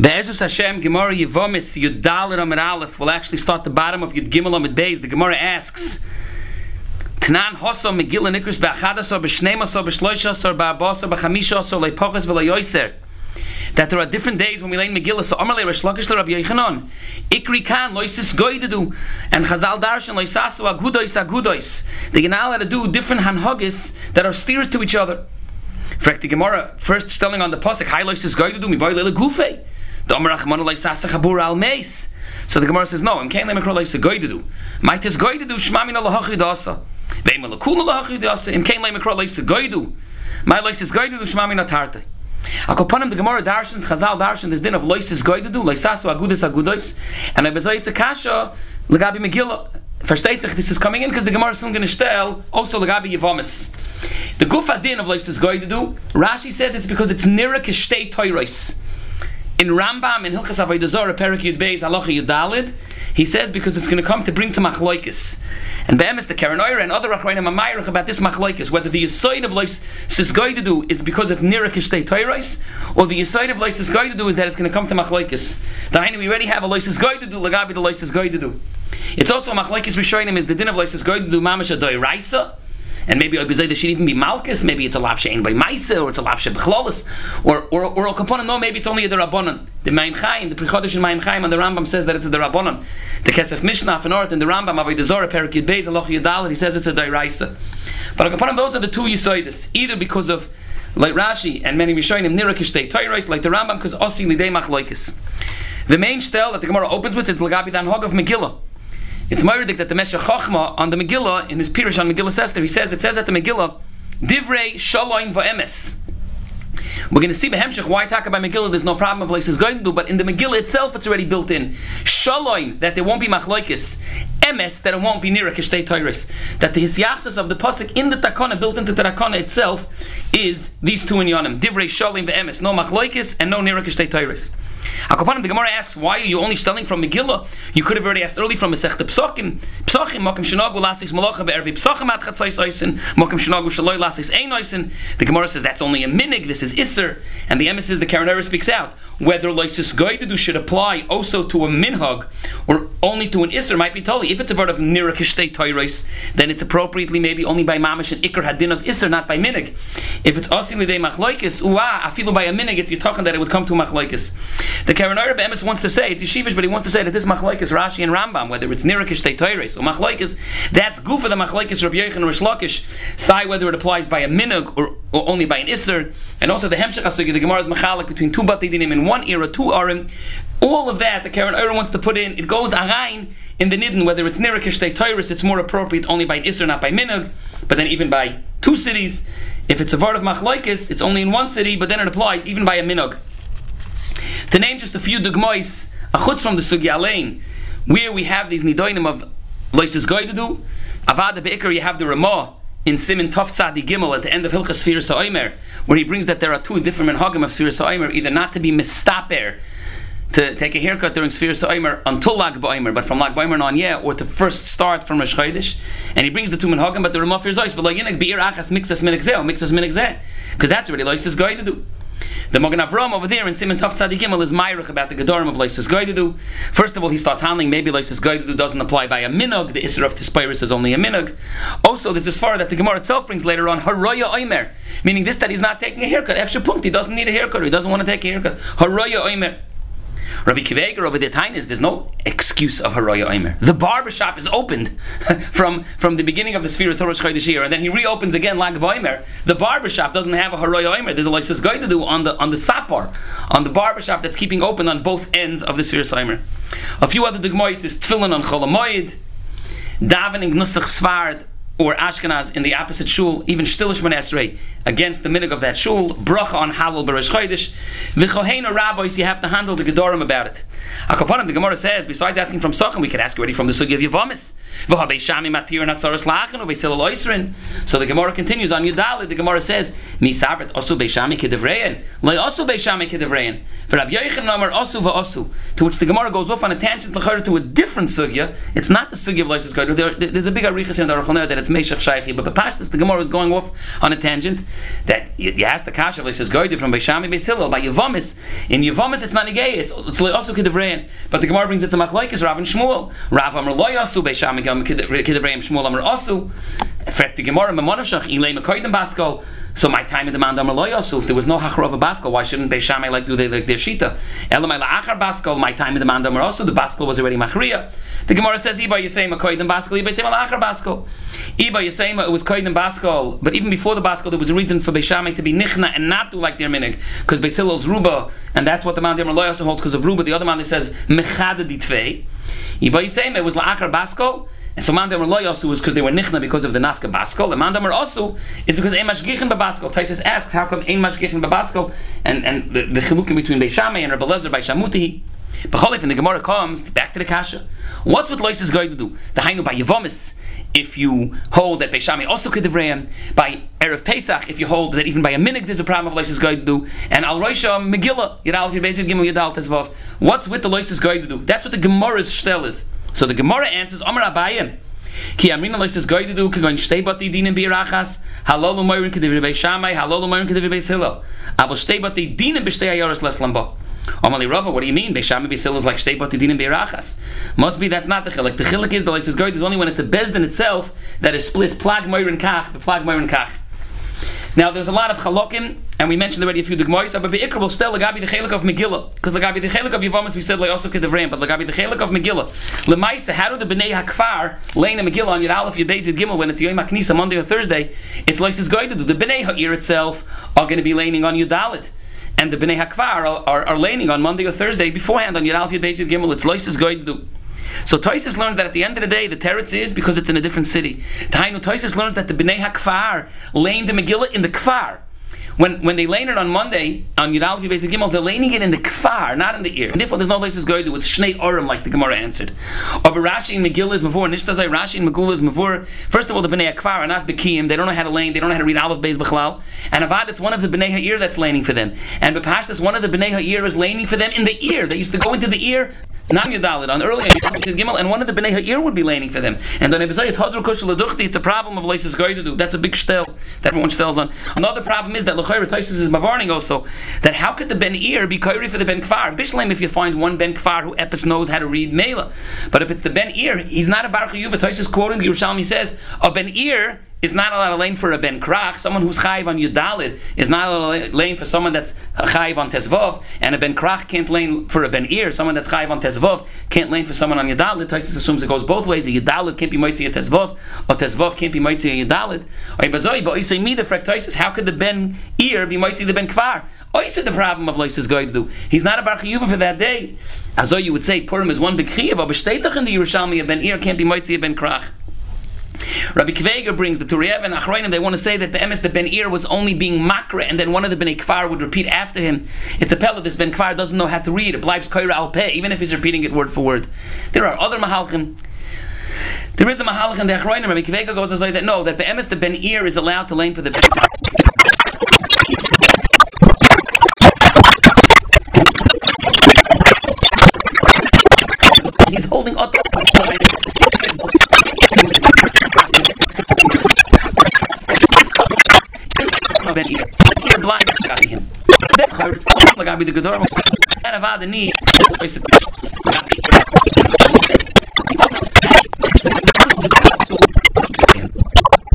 Be'ezus Hashem, Gemara Yevomis, Yud Dalet Amid Aleph, will actually start the bottom of Yud Gimel Amid Beis. The Gemara asks, Tanan Hosso Megillah Nikris Be'achadasor Be'shnemasor Be'shloishasor Be'abasor Be'chamishaso Le'poches Ve'le'yoiser that there are different days when we learn Megillah. So Amar Reish Lakish Rabbi Yochanan, Ikri Kan Loisis Goidedu, and Chazal Darshan Loisasu Agudois Agudois. They can all to do different Hanhogis that are steers to each other. Frek the Gemara first telling on the pasuk, Hi Loisis Goidedu, Mi Boy So the Gemara says, no, I'm can't call Loisis Goidedu. Might is Goidedu Shmamin Allah Hachidasa. Ve'im Lakul Allah Hachidasa. Im can't call Loisis Goidedu. My Loisis Goidedu Shmamin Atarte. Akopanim the Gemara darshans Chazal darshan this din of loisis goidedu loisasu agudis agudois and I bezayit a kasha legabi Megillah. Versteht sich, this is coming in because the Gemara is soon going to tell also legabi Yevomis. The gufa din of loisis goidedu Rashi says it's because it's nira kishtei toirois. In Rambam in Hilchas Avodah Perik Yud Beis Halacha Yudalid, he says because it's going to come to bring to machloikis. And Be'emes, the Karen and other Achroinim Amayrach about this machlaikis, whether the Yisoid of Lois do is because of Nira Kishtei Toirais, or the Yisoid of Lois do is that it's going to come to machlaikis. The Hainu, we already have a Lois do, Lagabi the Lois do. It's also a machlaikis Rishoinim is the din of Lois do, Mamash Adoy Raisa, and maybe Oibizayda should even be Malkus, maybe it's a Lav Shein by Maisa, or it's a Lav Shebechlolis, or, or, or a component, no, maybe it's only a Derabonon. The Maim Chaim, the Prichodesh in Maim Chaim, and the Rambam says that it's a Derabonon. The Kesef Mishnah, and Ort, and the Rambam, Avodah Zorah, Perik Yud Beis, Aloch Yudal, he says it's a Dairaisa. But a component, those are the two Yisoidis, either because of like Rashi and many Rishonim, Nirakish Tei Toirais, like the Rambam, because Osi Lidei Machloikis. The main stel that the Gemara opens with is Lagabi Dan Hog of Megillah. It's Myrdik that the Meshach Chochma on the Megillah, in his Pirush on Megillah Esther, he says, it says at the Megillah, Divrei Shaloim Va'emes. We're going to see Behemshech why talk about Megillah. There's no problem of places going to but in the Megillah itself, it's already built in. Shalom that there won't be machloikis. Emes that it won't be nira kishtei toiris. That the hisyachsis of the pasuk in the takana built into the takana itself is these two in yonim. Divrei shalom ve'emes. No machloikis and no nira kishtei toiris. Akopanim, the Gemara asks, why are you only studying from Megillah? You could have already asked early from Masechta Psachim. Psachim, Mokim Shanagu Lasis Malacha Be'ervi Psachim At Mokim Shaloi Ein. The Gemara says that's only a minig, this is Isser. And the emissaries, the Karen speaks out. Whether Lysis Goidedu should apply also to a minhag or only to an Isser might be totally. If it's a word of Nira Kishtei Toiris, then it's appropriately maybe only by Mamish and Ikr Hadin of Isser, not by minig. If it's Osim Lidei Machloikis, Uah, Afilu by a minig, it's you're talking that it would come to Machloikis. The Karen Rebbe Emes wants to say, it's Yeshivish, but he wants to say that this Machlaikis Rashi and Rambam, whether it's Nirakish Teitoiris or Machlaikis, that's goof of the Machlaikis Rabbi Yechon or Shlakish, say whether it applies by a Minug or, or only by an Isser, and also the Hemshech Asugi, the Gemara's Machalik between two Batidinim in one era, two Arim, all of that the Karen Ura wants to put in, it goes Arain in the Nidden, whether it's Nirakish Teitoiris, it's more appropriate only by an Isser, not by Minug, but then even by two cities. If it's a Vard of Machlaikis, it's only in one city, but then it applies even by a Minug. To name just a few dugmois, a chutz from the Sugi Alein, where we have these nidoinim of loises goidudu, avada be'ikar you have the Ramah in Simin Tov Gimel at the end of Hilchas Sfir Sa'omer, where he brings that there are two different menhagim of Sfir Sa'omer, either not to be mistaper, to take a haircut during Sfir Sa'omer until Lag Ba'omer, but from Lag Ba'omer on, yeah, or to first start from Rosh Chodesh, and he brings the two menhagim, but the Ramah fears ois, v'lo bi'ir achas because that's already loises goidudu. The Mogan Avram over there in Simon Tov Tzadik Gimel is Myrich about the Gedorim of Leisis Goidedu. First of all, he starts handling maybe Leisis Goidedu doesn't apply by a minog. The Isra of Tispiris is only a minog. Also, there's this far that the Gemara itself brings later on Haroya Oimer, meaning this that he's not taking a haircut. Efshe Punkt, he doesn't need a haircut. He doesn't want to take a haircut. Haroya Oimer. Rabbi Kiveger over the Tainis, there's no excuse of Haroya Omer. The barbershop is opened from, from the beginning of the sphere of Torah Chodesh and then he reopens again Lag Omer. The barbershop doesn't have a Haroya Omer. There's a license going to do on the on the sapar, on the barbershop that's keeping open on both ends of the sphere Omer. A few other dugmois is Tfilin on Cholamoid, davening Nusach Svard, or Ashkenaz in the opposite shul, even Shtilish Esrei, against the minig of that shul, bracha on Halal Barash Chodesh, v'chohein rabbis, you have to handle the Gedorim about it. Akapanim, the Gemara says, besides asking from Sochem, we could ask already from the Sugi of Yavamis. So the Gemara continues on Yudali. The Gemara says, Nisabret osu beishami kedevrein, loy osu beishami kedevrein. For Rabbi Yochanan Amar osu va'osu. To which the Gemara goes off on a tangent to a different sugya. It's not the sugya of Loisus Gaidu. There, there's a big arichas in the Aruch that it's Meshach Shaychi, but Bepashtas, the Gemara is going off on a tangent that you, ask the Kasha of Loisus Gaidu from Beishami Beis Hillel by Yavamis. In Yavamis, it's not negay. It's it's loy osu. But the Gemara brings it to Machlaikis Rav and Shmuel. Rav Amar loy osu beishami So my time in the Mandam Loyasu, if there was no Hacharova Baskal, why shouldn't Beishamai like do they like their Shita? Elamai Baskal, my time in the Mandam also, the Baskal was already Machriya. The Gemara says, Iba Yisayim Koidim Baskal, Iba Yisayim La'achar Baskal. Iba Yisayim, it was Koidim Baskal, but even before the Baskal, there was a reason for Beishamai to be Nichna and not do like their Minig, because Beisilil's Ruba, and that's what the Mandam Loyasu holds because of Ruba. The other man says, Mechada Ditvei. It was La'achar Baskal, and so Mandamar Lo Yosu was because they were Nichna because of the Nafka Baskal. And Mandamar also is because Ein Mashgichin Babaskal. Taisus asks, how come Ein Mashgichin Babaskal? And, and the, the chilukim between Beishamay and Rabbi Lezer by Shamutihi. B'cholif, and the Gemara comes back to the Kasha. What's what Lois is going to do? The Hainu by Yevomis. If you hold that Beishami also Kedivreim, by Erev Pesach, if you hold that even by a minig there's a problem of Lois is going to do, and Al Roisha Megillah, Yadal, if you basically give me Yadal Tezvav, what's with the Lois is going to do? That's what the Gemara's shtel is. So the Gemara answers, Amar Abayim. Ki amrina lois goy du ke gon shtei bat di dinen birachas halol moirin ke de bei shamai halol moirin ke de bei hillel aber shtei bat di dinen be shtei yoros les lamba Amali Rava, what do you mean? Beishamai Beisil is like shtei bat di dinen birachas. Must be that's not the chilek. The chilek is the lois goy is only when it's a bezdin itself that is split plag moirin kach, the plag moirin kach. Now there's a lot of halakim, and we mentioned already a few degmois, but Be'ikr will still Lagabi the chelik of Megillah. Because Lagabi the chelik of Yavamas we said also Kedavrim, but Lagabi the chelik of Megillah. Lemaisa, how do the Bnei Hakfar in a Megillah on Yud Aleph Yud Beis Gimel when it's Yom HaKnisa Monday or Thursday? It's going to do. The Bnei Ha'ir itself are going to be laying on Yud Dalit. And the Bnei Hakfar are, are, are laying on Monday or Thursday beforehand on Yud Aleph Yud Beis Gimel. It's it's going to do. So Toisus learns that at the end of the day, the teretz is because it's in a different city. Tainu Toisus learns that the Bnei Hakfar laying the Megillah in the Kfar. When, when they lane it on Monday, on Yud Aleph Basic Gimel, they're laning it in the kfar, not in the ear. And therefore, there's no going to do. It's Shnei Orim, like the Gemara answered. Or Rashi and Megillah is Mavur, Nishtazai Rashi and Megillah is Mavur. First of all, the Bnei Kfar are not Bekiyim. They don't know how to lane. They don't know how to read Aleph Beis Bechlal. And Avad, it's one of the Bnei Ha'ir that's laning for them. And Bepashtas, one of the Bnei Ha'ir is laning for them in the ear. They used to go into the ear Nam Yudalit on early Gimel, and one of the Bnei Ha'ir would be laning for them. And on Ebizayit Hadru Kushal Aduchti, it's a problem of Leisus do. That's a big shtel that everyone shtels on. Another problem is that Lechayr Taisis is mavarning also that how could the Ben Ir be kairi for the Ben Kfar? Bishleim, if you find one Ben Kfar who epis knows how to read Mela, but if it's the Ben Ir, he's not a Baruch Yuva. Taisis quoting the Yerushalmi says a Ben Ir is not allowed to lane for a ben krach. Someone who's chayiv on yudalid is not allowed to lane for someone that's chayiv on tezvov, and a ben krach can't lane for a ben ir. Someone that's chayiv on tezvov can't lane for someone on yudalid. Taisus assumes it goes both ways. A yudalid can't be moitzi a tezvov, or tezvov can't be moitzi a frek How could the ben ir be moitzi the ben kvar? Oisa the problem of lois is going to do. He's not a bar for that day. As though you would say Purim is one big chiyav, but in the Yerushalmi a ben ir can't be moitzi a ben krach. Rabbi Kveger brings the Turiev and Achrayim, they want to say that the emes the Ben Ir was only being makra, and then one of the Bnei Kfar would repeat after him. It's a pella, this Ben Kfar doesn't know how to read. It blives Kaira al even if he's repeating it word for word. There are other Mahalchim. There is a Mahalch in the Achrayim, Rabbi Kveger goes and say that no, that the emes the Ben Ir is allowed to lane for the Ben Kfar. Mal gab die Gedorm. Er war der nie. Weiß ich. Ich habe das.